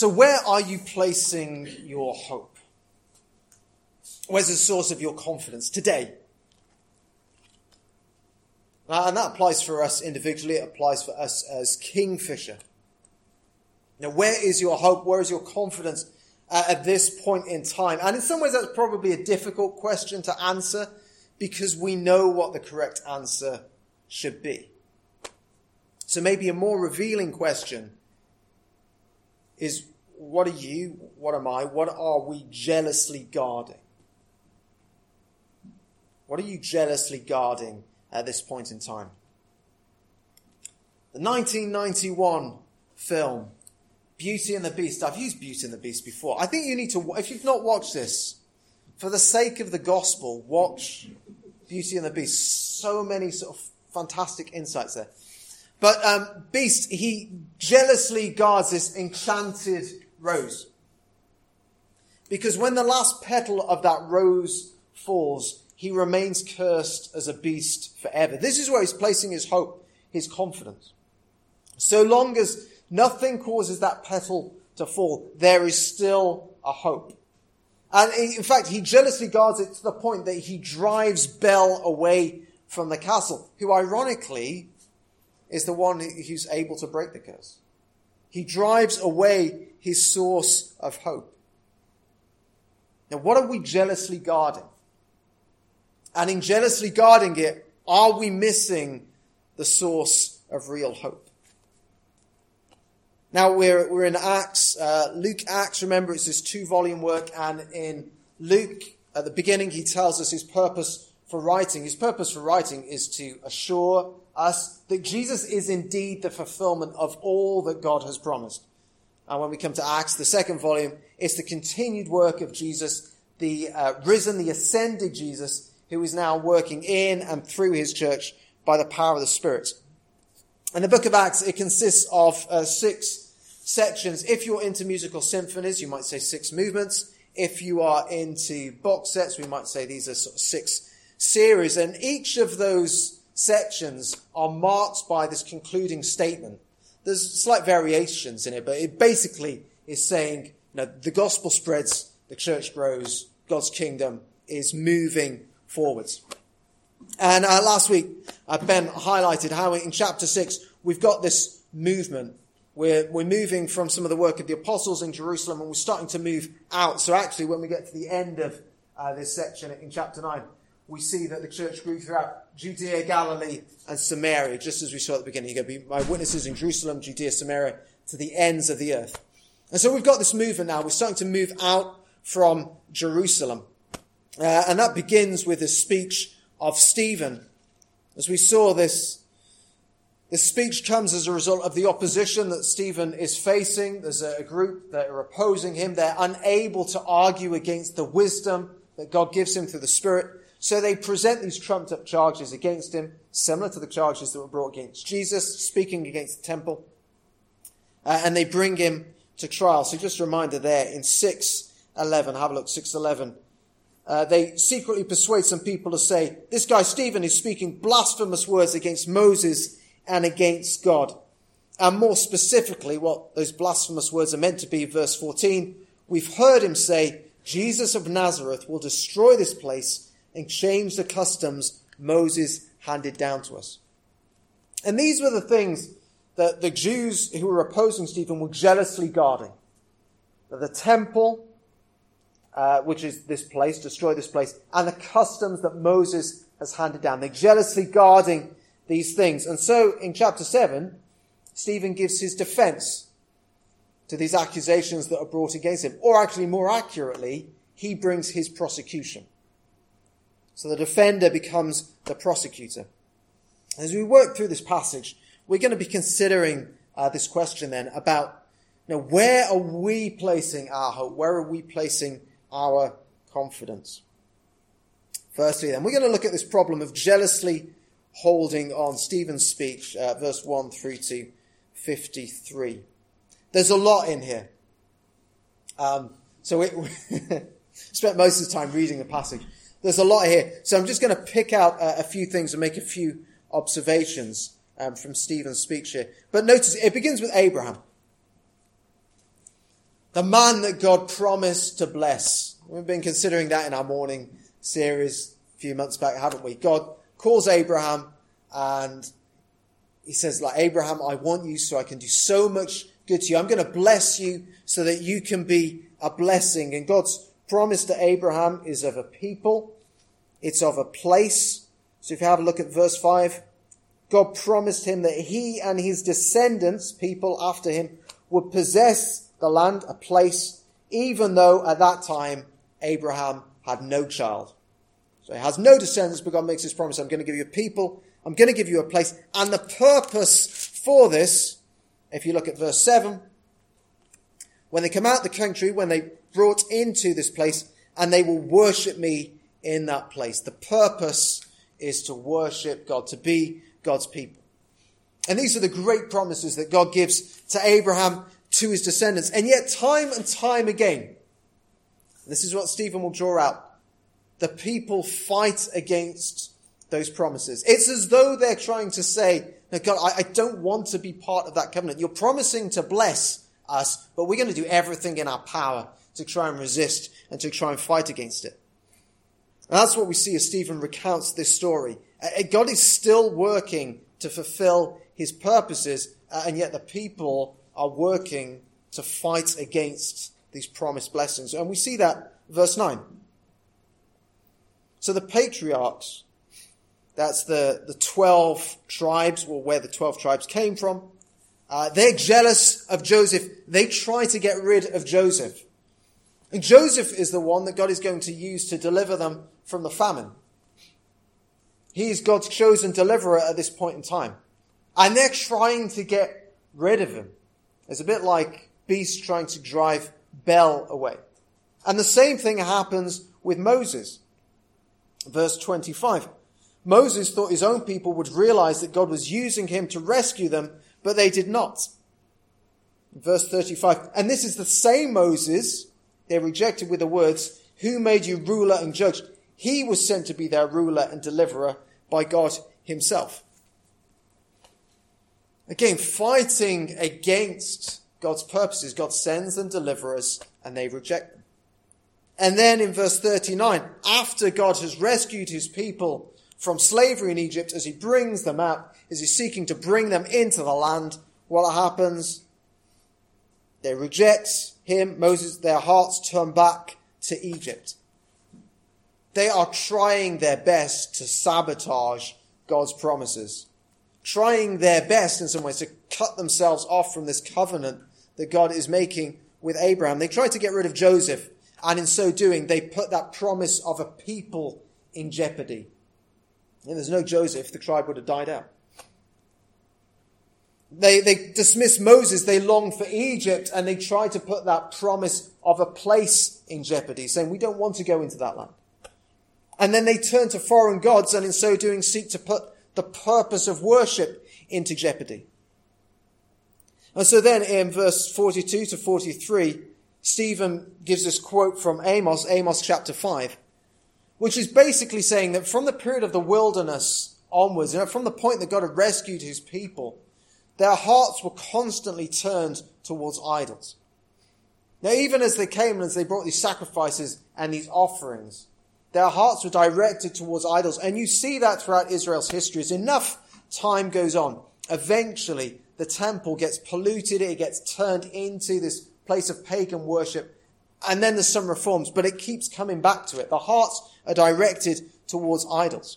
So, where are you placing your hope? Where's the source of your confidence today? And that applies for us individually, it applies for us as Kingfisher. Now, where is your hope? Where is your confidence at this point in time? And in some ways, that's probably a difficult question to answer because we know what the correct answer should be. So, maybe a more revealing question is what are you? What am I? What are we jealously guarding? What are you jealously guarding at this point in time? The 1991 film Beauty and the Beast. I've used Beauty and the Beast before. I think you need to, if you've not watched this, for the sake of the gospel, watch Beauty and the Beast. So many sort of fantastic insights there. But um, Beast, he jealously guards this enchanted rose. Because when the last petal of that rose falls, he remains cursed as a beast forever. This is where he's placing his hope, his confidence. So long as nothing causes that petal to fall, there is still a hope. And in fact, he jealously guards it to the point that he drives Belle away from the castle, who ironically is the one who's able to break the curse. He drives away his source of hope. Now, what are we jealously guarding? And in jealously guarding it, are we missing the source of real hope? Now we're, we're in Acts, uh, Luke Acts, remember it's this two volume work, and in Luke, at the beginning, he tells us his purpose for writing. His purpose for writing is to assure us that Jesus is indeed the fulfillment of all that God has promised. And when we come to Acts, the second volume, it's the continued work of Jesus, the uh, risen, the ascended Jesus, who is now working in and through his church by the power of the Spirit. And the book of Acts, it consists of uh, six sections. If you're into musical symphonies, you might say six movements. If you are into box sets, we might say these are sort of six series. And each of those sections are marked by this concluding statement. There's slight variations in it, but it basically is saying, you know, the gospel spreads, the church grows, God's kingdom is moving forwards. And uh, last week, uh, Ben highlighted how in chapter 6, we've got this movement. We're, we're moving from some of the work of the apostles in Jerusalem and we're starting to move out. So actually, when we get to the end of uh, this section in chapter 9, we see that the church grew throughout Judea, Galilee, and Samaria, just as we saw at the beginning. You're going to be my witnesses in Jerusalem, Judea, Samaria, to the ends of the earth. And so we've got this movement now. We're starting to move out from Jerusalem. Uh, and that begins with the speech of Stephen. As we saw this, this speech comes as a result of the opposition that Stephen is facing. There's a, a group that are opposing him. They're unable to argue against the wisdom that God gives him through the Spirit. So they present these trumped up charges against him, similar to the charges that were brought against Jesus, speaking against the temple. Uh, and they bring him to trial. So just a reminder there in 611, have a look, 611. Uh, they secretly persuade some people to say, this guy Stephen is speaking blasphemous words against Moses and against God. And more specifically, what those blasphemous words are meant to be, verse 14, we've heard him say, Jesus of Nazareth will destroy this place and change the customs Moses handed down to us. And these were the things that the Jews who were opposing Stephen were jealously guarding. That the temple, uh, which is this place, destroy this place, and the customs that Moses has handed down. They're jealously guarding these things. And so in chapter 7, Stephen gives his defense to these accusations that are brought against him. Or actually, more accurately, he brings his prosecution. So the defender becomes the prosecutor. As we work through this passage, we're going to be considering uh, this question then about you know, where are we placing our hope? Where are we placing our confidence? Firstly, then, we're going to look at this problem of jealously holding on. Stephen's speech, uh, verse 1 through to 53. There's a lot in here. Um, so we spent most of the time reading the passage. There's a lot here. So I'm just going to pick out a, a few things and make a few observations um, from Stephen's speech here. But notice it begins with Abraham. The man that God promised to bless. We've been considering that in our morning series a few months back, haven't we? God calls Abraham and he says, like, Abraham, I want you so I can do so much good to you. I'm going to bless you so that you can be a blessing. And God's promise to Abraham is of a people. It's of a place. So if you have a look at verse 5, God promised him that he and his descendants, people after him, would possess the land, a place, even though at that time Abraham had no child. So he has no descendants, but God makes this promise. I'm going to give you a people. I'm going to give you a place. And the purpose for this, if you look at verse 7, when they come out of the country, when they brought into this place, and they will worship me in that place. The purpose is to worship God, to be God's people. And these are the great promises that God gives to Abraham, to his descendants. And yet, time and time again, this is what Stephen will draw out. The people fight against those promises. It's as though they're trying to say, no, God, I, I don't want to be part of that covenant. You're promising to bless us, but we're going to do everything in our power to try and resist and to try and fight against it. And that's what we see as Stephen recounts this story. Uh, God is still working to fulfill his purposes, uh, and yet the people are working to fight against these promised blessings. And we see that verse 9. So the patriarchs, that's the, the 12 tribes, or where the 12 tribes came from, uh, they're jealous of Joseph. They try to get rid of Joseph. And Joseph is the one that God is going to use to deliver them from the famine. He is God's chosen deliverer at this point in time. And they're trying to get rid of him. It's a bit like beasts trying to drive Belle away. And the same thing happens with Moses. Verse 25. Moses thought his own people would realize that God was using him to rescue them, but they did not. Verse 35. And this is the same Moses they rejected with the words, Who made you ruler and judge? He was sent to be their ruler and deliverer by God himself. Again, fighting against God's purposes, God sends them deliverers and they reject them. And then in verse 39, after God has rescued his people from slavery in Egypt, as he brings them out, as he's seeking to bring them into the land, what happens? They reject him, Moses, their hearts turn back to Egypt. They are trying their best to sabotage God's promises, trying their best in some ways to cut themselves off from this covenant that God is making with Abraham. They try to get rid of Joseph, and in so doing, they put that promise of a people in jeopardy. And there's no Joseph, the tribe would have died out. They, they dismiss Moses, they long for Egypt, and they try to put that promise of a place in jeopardy, saying, We don't want to go into that land. And then they turn to foreign gods and in so doing seek to put the purpose of worship into jeopardy. And so then in verse 42 to 43, Stephen gives this quote from Amos, Amos chapter 5, which is basically saying that from the period of the wilderness onwards, you know, from the point that God had rescued his people, their hearts were constantly turned towards idols. Now, even as they came and as they brought these sacrifices and these offerings, their hearts were directed towards idols. And you see that throughout Israel's history. As enough time goes on, eventually the temple gets polluted, it gets turned into this place of pagan worship, and then there's some reforms, but it keeps coming back to it. The hearts are directed towards idols.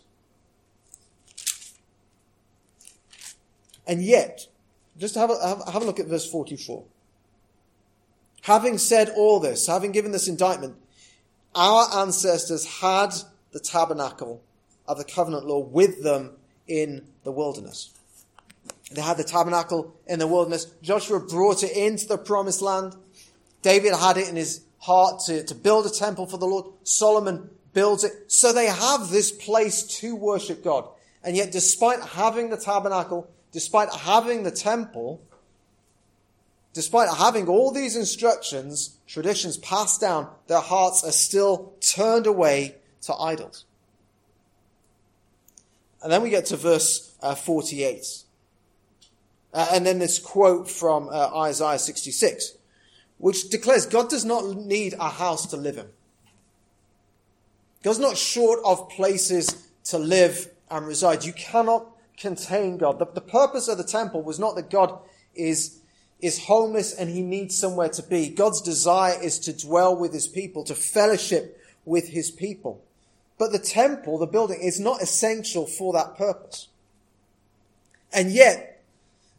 And yet, just have a, have, have a look at verse 44. Having said all this, having given this indictment, our ancestors had the tabernacle of the covenant law with them in the wilderness. They had the tabernacle in the wilderness. Joshua brought it into the promised land. David had it in his heart to, to build a temple for the Lord. Solomon builds it. So they have this place to worship God. And yet, despite having the tabernacle, despite having the temple, Despite having all these instructions, traditions passed down, their hearts are still turned away to idols. And then we get to verse uh, 48. Uh, and then this quote from uh, Isaiah 66, which declares God does not need a house to live in. God's not short of places to live and reside. You cannot contain God. The, the purpose of the temple was not that God is, is homeless and he needs somewhere to be. God's desire is to dwell with his people, to fellowship with his people. But the temple, the building, is not essential for that purpose. And yet,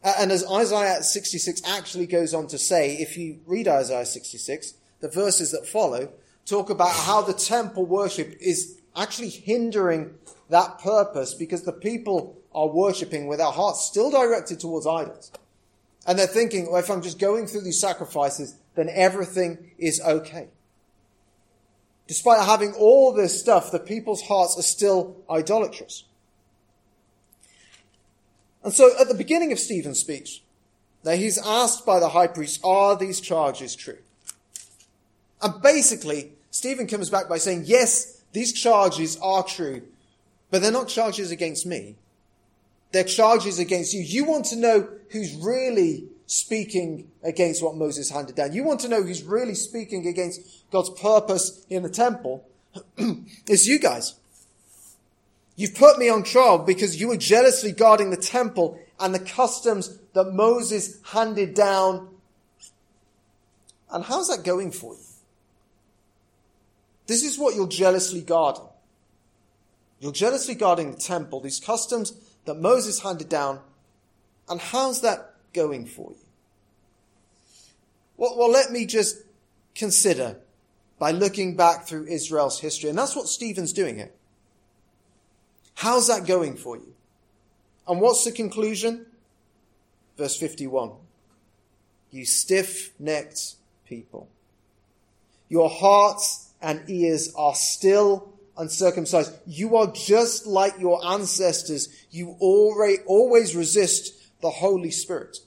and as Isaiah 66 actually goes on to say, if you read Isaiah 66, the verses that follow talk about how the temple worship is actually hindering that purpose because the people are worshipping with their hearts still directed towards idols. And they're thinking, well, if I'm just going through these sacrifices, then everything is okay. Despite having all this stuff, the people's hearts are still idolatrous. And so at the beginning of Stephen's speech, now he's asked by the high priest, are these charges true? And basically, Stephen comes back by saying, yes, these charges are true, but they're not charges against me. They're charges against you. You want to know who's really speaking against what Moses handed down. You want to know who's really speaking against God's purpose in the temple. it's you guys. You've put me on trial because you were jealously guarding the temple and the customs that Moses handed down. And how's that going for you? This is what you're jealously guarding. You're jealously guarding the temple, these customs that Moses handed down. And how's that going for you? Well, well, let me just consider by looking back through Israel's history. And that's what Stephen's doing here. How's that going for you? And what's the conclusion? Verse 51. You stiff necked people. Your hearts and ears are still uncircumcised. You are just like your ancestors. You always resist the Holy Spirit.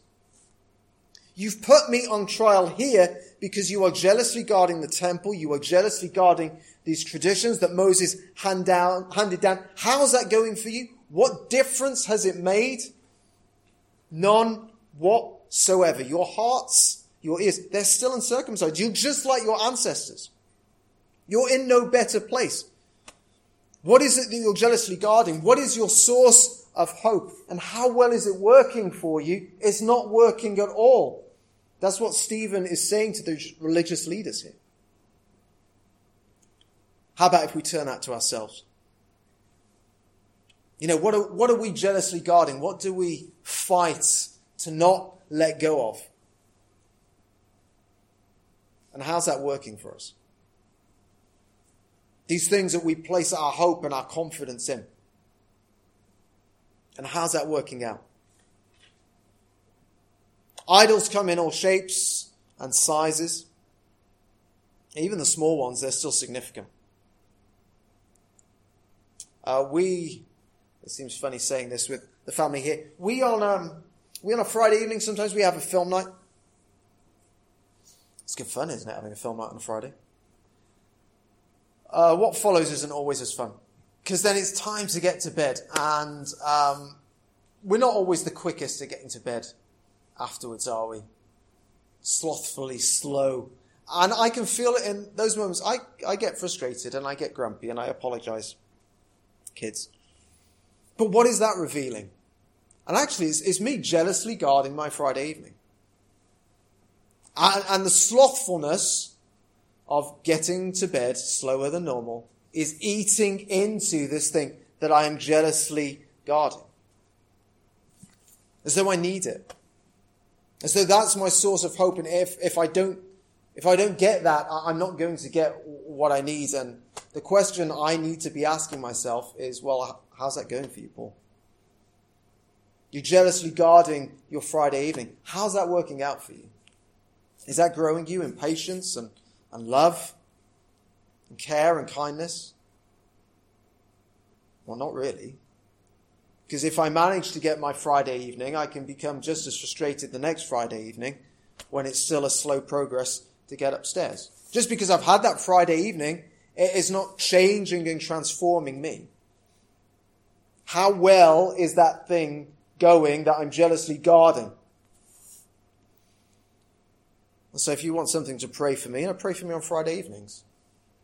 You've put me on trial here because you are jealously guarding the temple. You are jealously guarding these traditions that Moses hand down, handed down. How's that going for you? What difference has it made? None whatsoever. Your hearts, your ears, they're still uncircumcised. You're just like your ancestors. You're in no better place. What is it that you're jealously guarding? What is your source of hope? And how well is it working for you? It's not working at all. That's what Stephen is saying to the religious leaders here. How about if we turn that to ourselves? You know, what are, what are we jealously guarding? What do we fight to not let go of? And how's that working for us? These things that we place our hope and our confidence in. And how's that working out? Idols come in all shapes and sizes. Even the small ones, they're still significant. Uh, we, it seems funny saying this with the family here. We on um, we on a Friday evening. Sometimes we have a film night. It's good fun, isn't it? Having a film night on a Friday. Uh, what follows isn't always as fun because then it's time to get to bed, and um, we're not always the quickest at getting to bed afterwards, are we? Slothfully slow. And I can feel it in those moments. I, I get frustrated and I get grumpy and I apologize kids. But what is that revealing? And actually, it's, it's me jealously guarding my Friday evening. And, and the slothfulness of getting to bed slower than normal is eating into this thing that I am jealously guarding. As though I need it. As though that's my source of hope. And if, if I don't, if I don't get that, I'm not going to get what I need. And the question I need to be asking myself is, well, how's that going for you, Paul? You're jealously guarding your Friday evening. How's that working out for you? Is that growing you in patience and, and love and care and kindness? Well, not really. Because if I manage to get my Friday evening, I can become just as frustrated the next Friday evening when it's still a slow progress to get upstairs. Just because I've had that Friday evening it is not changing and transforming me. How well is that thing going that I'm jealously guarding? So if you want something to pray for me, you know, pray for me on Friday evenings.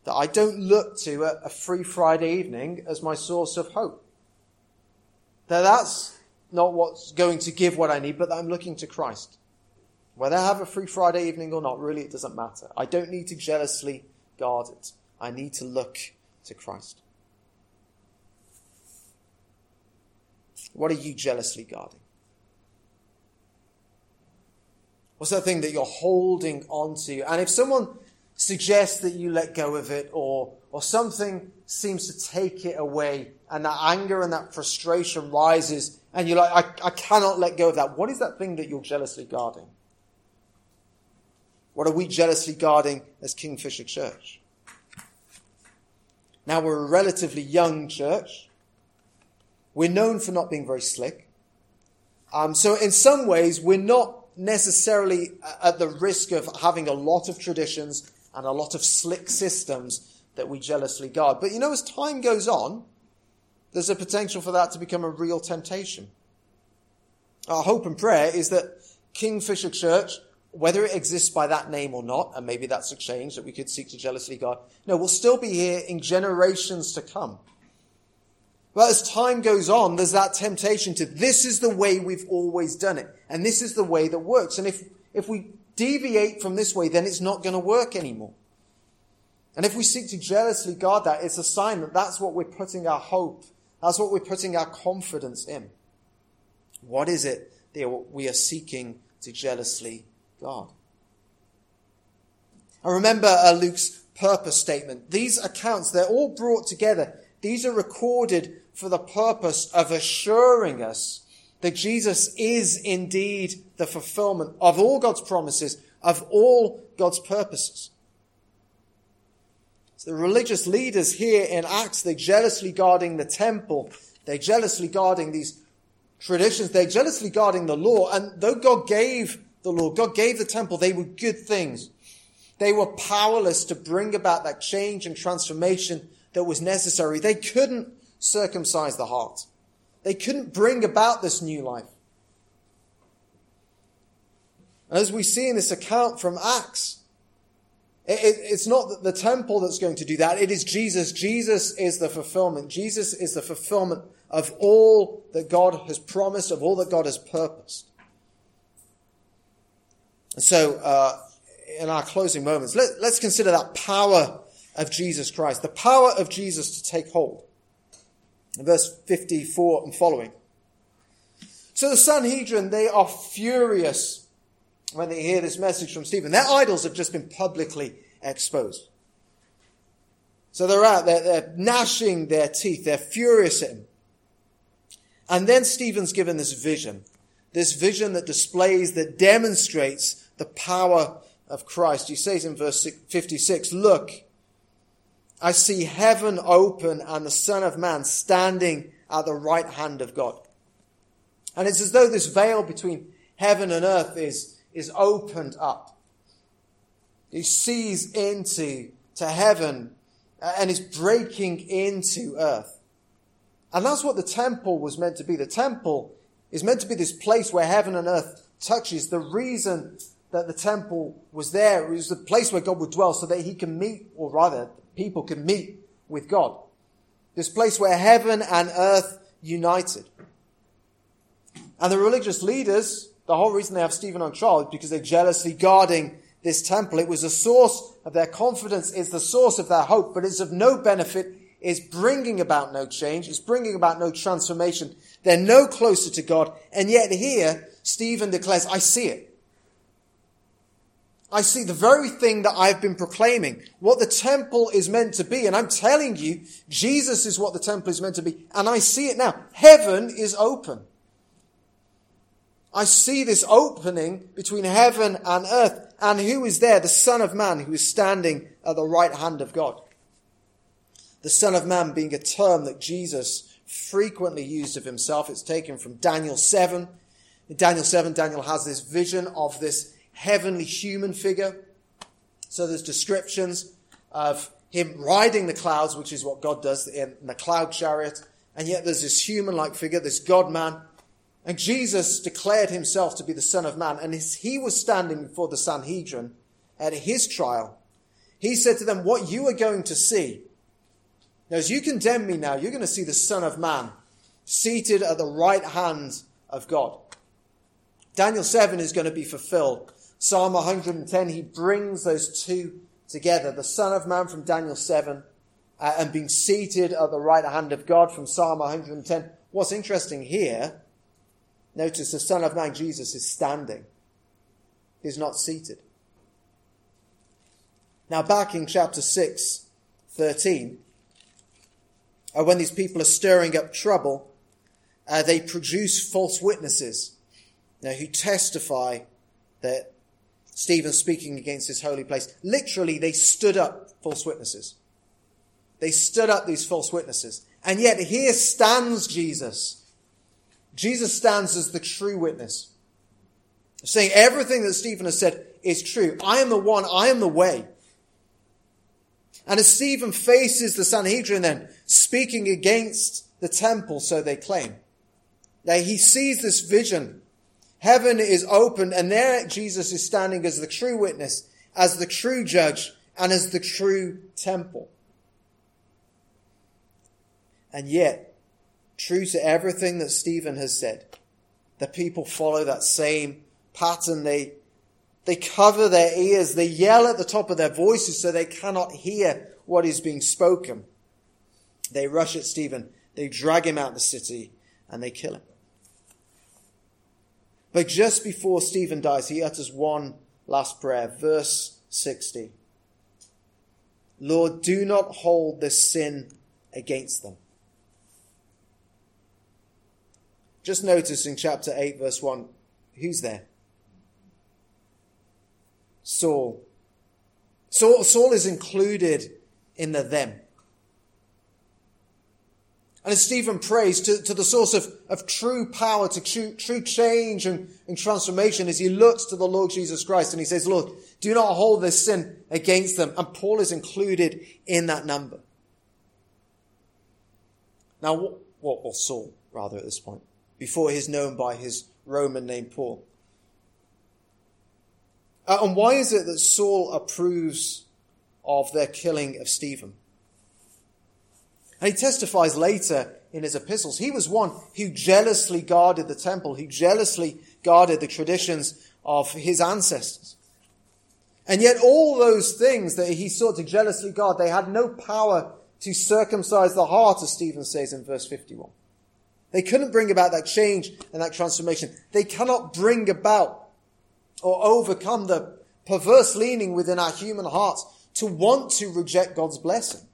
That I don't look to a, a free Friday evening as my source of hope. That that's not what's going to give what I need, but that I'm looking to Christ. Whether I have a free Friday evening or not, really it doesn't matter. I don't need to jealously guard it. I need to look to Christ. What are you jealously guarding? What's that thing that you're holding on to? And if someone suggests that you let go of it or, or something seems to take it away and that anger and that frustration rises and you're like, I, I cannot let go of that. What is that thing that you're jealously guarding? What are we jealously guarding as Kingfisher Church? Now we're a relatively young church. We're known for not being very slick. Um, so in some ways, we're not necessarily uh, at the risk of having a lot of traditions and a lot of slick systems that we jealously guard. But you know, as time goes on, there's a potential for that to become a real temptation. Our hope and prayer is that Kingfisher Church, whether it exists by that name or not, and maybe that's a change that we could seek to jealously guard, no, we'll still be here in generations to come. But as time goes on, there's that temptation to this is the way we've always done it. And this is the way that works. And if, if we deviate from this way, then it's not going to work anymore. And if we seek to jealously guard that, it's a sign that that's what we're putting our hope, that's what we're putting our confidence in. What is it that we are seeking to jealously guard? I remember uh, Luke's purpose statement. These accounts, they're all brought together. These are recorded for the purpose of assuring us that Jesus is indeed the fulfillment of all God's promises, of all God's purposes. So the religious leaders here in Acts, they're jealously guarding the temple. They're jealously guarding these traditions. They're jealously guarding the law. And though God gave the law, God gave the temple, they were good things. They were powerless to bring about that change and transformation that was necessary. They couldn't circumcise the heart. They couldn't bring about this new life. As we see in this account from Acts, it, it, it's not the temple that's going to do that. It is Jesus. Jesus is the fulfillment. Jesus is the fulfillment of all that God has promised, of all that God has purposed. And so, uh, in our closing moments, let, let's consider that power of Jesus Christ, the power of Jesus to take hold. Verse 54 and following. So the Sanhedrin, they are furious when they hear this message from Stephen. Their idols have just been publicly exposed. So they're out, they're, they're gnashing their teeth, they're furious at him. And then Stephen's given this vision, this vision that displays, that demonstrates the power of Christ. He says in verse 56, Look, I see heaven open and the Son of Man standing at the right hand of God. And it's as though this veil between heaven and earth is, is opened up. He sees into to heaven uh, and is breaking into earth. And that's what the temple was meant to be. The temple is meant to be this place where heaven and earth touches. The reason that the temple was there was the place where God would dwell so that he can meet, or rather, people can meet with God. This place where heaven and earth united. And the religious leaders, the whole reason they have Stephen on trial is because they're jealously guarding this temple. It was a source of their confidence, it's the source of their hope, but it's of no benefit, it's bringing about no change, it's bringing about no transformation. They're no closer to God. And yet here, Stephen declares, I see it. I see the very thing that I've been proclaiming, what the temple is meant to be. And I'm telling you, Jesus is what the temple is meant to be. And I see it now. Heaven is open. I see this opening between heaven and earth. And who is there? The Son of Man who is standing at the right hand of God. The Son of Man being a term that Jesus frequently used of himself. It's taken from Daniel 7. In Daniel 7, Daniel has this vision of this heavenly human figure. So there's descriptions of him riding the clouds, which is what God does in the cloud chariot. And yet there's this human like figure, this God man. And Jesus declared himself to be the Son of Man. And as he was standing before the Sanhedrin, at his trial, he said to them, What you are going to see, now as you condemn me now, you're going to see the Son of Man seated at the right hand of God. Daniel 7 is going to be fulfilled. Psalm 110, he brings those two together. The Son of Man from Daniel 7 uh, and being seated at the right hand of God from Psalm 110. What's interesting here, notice the Son of Man, Jesus, is standing. He's not seated. Now, back in chapter 6, 13, uh, when these people are stirring up trouble, uh, they produce false witnesses now, who testify that Stephen's speaking against this holy place. Literally, they stood up false witnesses. They stood up these false witnesses. And yet, here stands Jesus. Jesus stands as the true witness, saying everything that Stephen has said is true. I am the one, I am the way. And as Stephen faces the Sanhedrin then, speaking against the temple, so they claim, now he sees this vision. Heaven is open and there Jesus is standing as the true witness, as the true judge, and as the true temple. And yet, true to everything that Stephen has said, the people follow that same pattern. They, they cover their ears. They yell at the top of their voices so they cannot hear what is being spoken. They rush at Stephen. They drag him out of the city and they kill him. But just before Stephen dies, he utters one last prayer. Verse 60. Lord, do not hold this sin against them. Just notice in chapter 8, verse 1, who's there? Saul. Saul, Saul is included in the them. And as Stephen prays to, to the source of, of true power, to true, true change and, and transformation, as he looks to the Lord Jesus Christ and he says, Lord, do not hold this sin against them. And Paul is included in that number. Now, what, what or Saul, rather, at this point, before he's known by his Roman name Paul. Uh, and why is it that Saul approves of their killing of Stephen? And he testifies later in his epistles. He was one who jealously guarded the temple, who jealously guarded the traditions of his ancestors. And yet all those things that he sought to jealously guard, they had no power to circumcise the heart, as Stephen says in verse 51. They couldn't bring about that change and that transformation. They cannot bring about or overcome the perverse leaning within our human hearts to want to reject God's blessing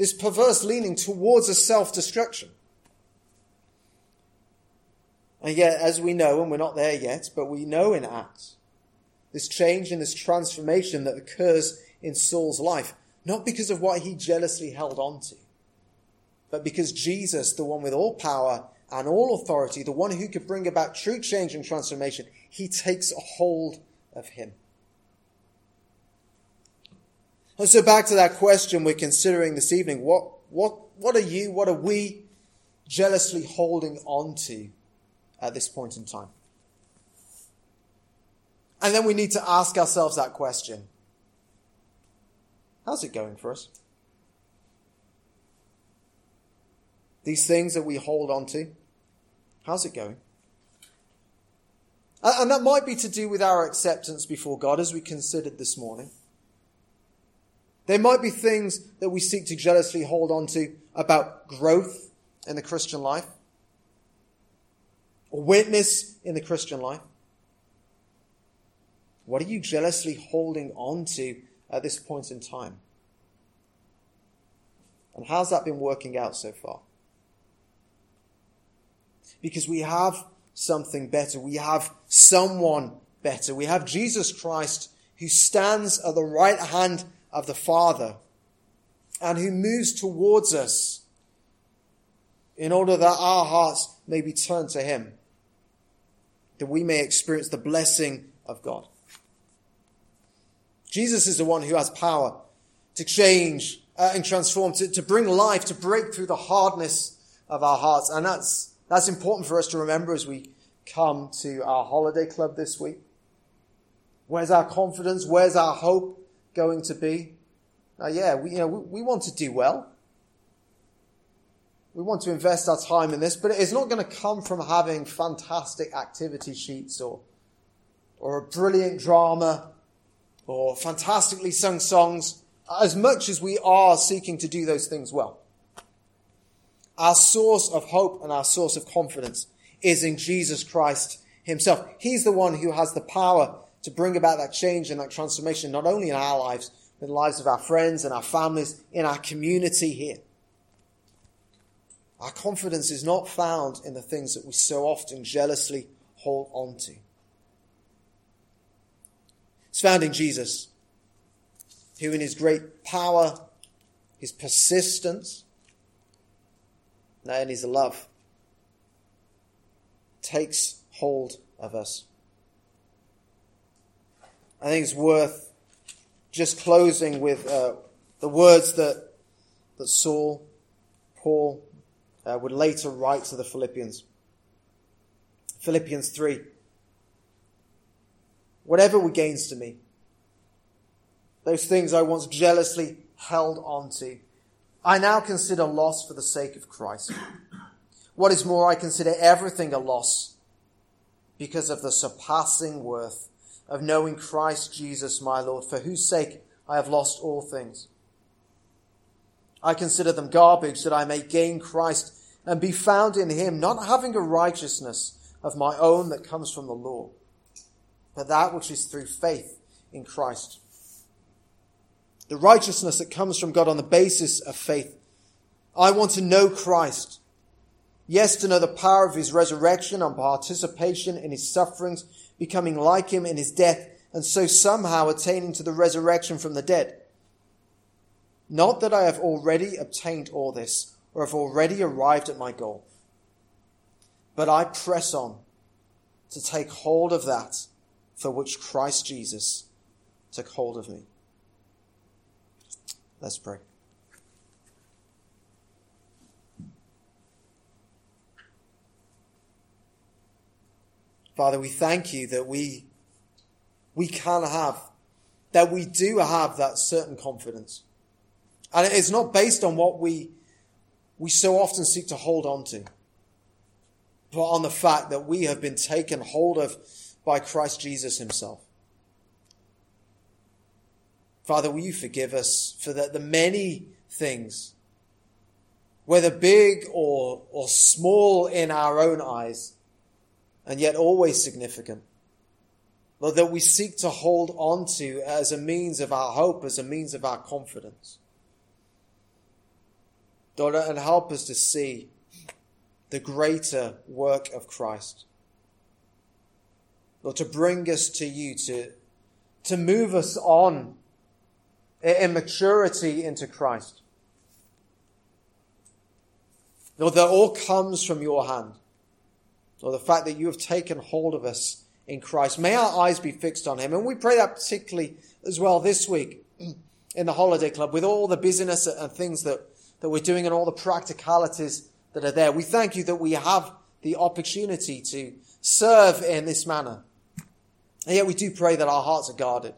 this perverse leaning towards a self-destruction. And yet, as we know, and we're not there yet, but we know in Acts, this change and this transformation that occurs in Saul's life, not because of what he jealously held on to, but because Jesus, the one with all power and all authority, the one who could bring about true change and transformation, he takes a hold of him. And so back to that question we're considering this evening. What, what, what are you, what are we jealously holding on to at this point in time? And then we need to ask ourselves that question. How's it going for us? These things that we hold on to, how's it going? And that might be to do with our acceptance before God as we considered this morning. There might be things that we seek to jealously hold on to about growth in the Christian life, or witness in the Christian life. What are you jealously holding on to at this point in time? And how's that been working out so far? Because we have something better. We have someone better. We have Jesus Christ who stands at the right hand of the Father and who moves towards us in order that our hearts may be turned to Him, that we may experience the blessing of God. Jesus is the one who has power to change uh, and transform, to, to bring life, to break through the hardness of our hearts. And that's, that's important for us to remember as we come to our holiday club this week. Where's our confidence? Where's our hope going to be? Uh, yeah, we, you know, we, we want to do well. We want to invest our time in this, but it's not going to come from having fantastic activity sheets or, or a brilliant drama or fantastically sung songs, as much as we are seeking to do those things well. Our source of hope and our source of confidence is in Jesus Christ himself. He's the one who has the power to bring about that change and that transformation, not only in our lives, but in the lives of our friends and our families, in our community here. Our confidence is not found in the things that we so often jealously hold on to. It's found in Jesus, who in his great power, his persistence, and his love takes hold of us. I think it's worth just closing with uh, the words that, that Saul, Paul, uh, would later write to the Philippians. Philippians 3. Whatever were gains to me, those things I once jealously held on to, I now consider loss for the sake of Christ. What is more, I consider everything a loss because of the surpassing worth of knowing Christ Jesus my Lord, for whose sake I have lost all things. I consider them garbage that I may gain Christ and be found in him, not having a righteousness of my own that comes from the law, but that which is through faith in Christ. The righteousness that comes from God on the basis of faith. I want to know Christ. Yes, to know the power of his resurrection and participation in his sufferings becoming like him in his death, and so somehow attaining to the resurrection from the dead. Not that I have already obtained all this, or have already arrived at my goal, but I press on to take hold of that for which Christ Jesus took hold of me. Let's pray. Father, we thank you that we, we can have, that we do have that certain confidence. And it's not based on what we, we so often seek to hold on to, but on the fact that we have been taken hold of by Christ Jesus himself. Father, will you forgive us for the, the many things, whether big or, or small in our own eyes, and yet always significant. Lord, that we seek to hold on to as a means of our hope, as a means of our confidence. Lord, and help us to see the greater work of Christ. Lord, to bring us to you, to, to move us on in maturity into Christ. Lord, that all comes from your hand or the fact that you have taken hold of us in Christ. May our eyes be fixed on Him. And we pray that particularly as well this week in the Holiday Club with all the busyness and things that, that we're doing and all the practicalities that are there. We thank you that we have the opportunity to serve in this manner. And yet we do pray that our hearts are guarded.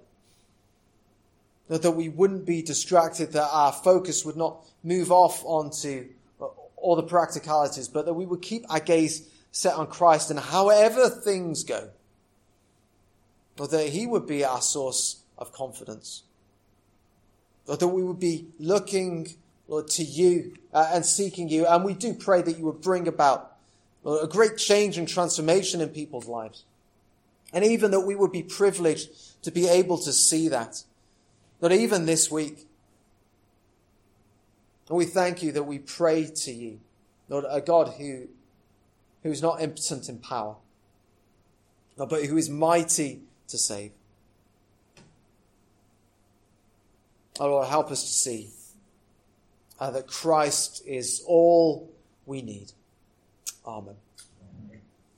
That, that we wouldn't be distracted, that our focus would not move off onto uh, all the practicalities, but that we would keep our gaze set on Christ, and however things go, or that He would be our source of confidence, or that we would be looking, Lord, to you uh, and seeking you, and we do pray that you would bring about Lord, a great change and transformation in people's lives, and even that we would be privileged to be able to see that. Lord, even this week, and we thank you that we pray to you, Lord, a God who who is not impotent in power, but who is mighty to save. Oh Lord, help us to see uh, that Christ is all we need. Amen.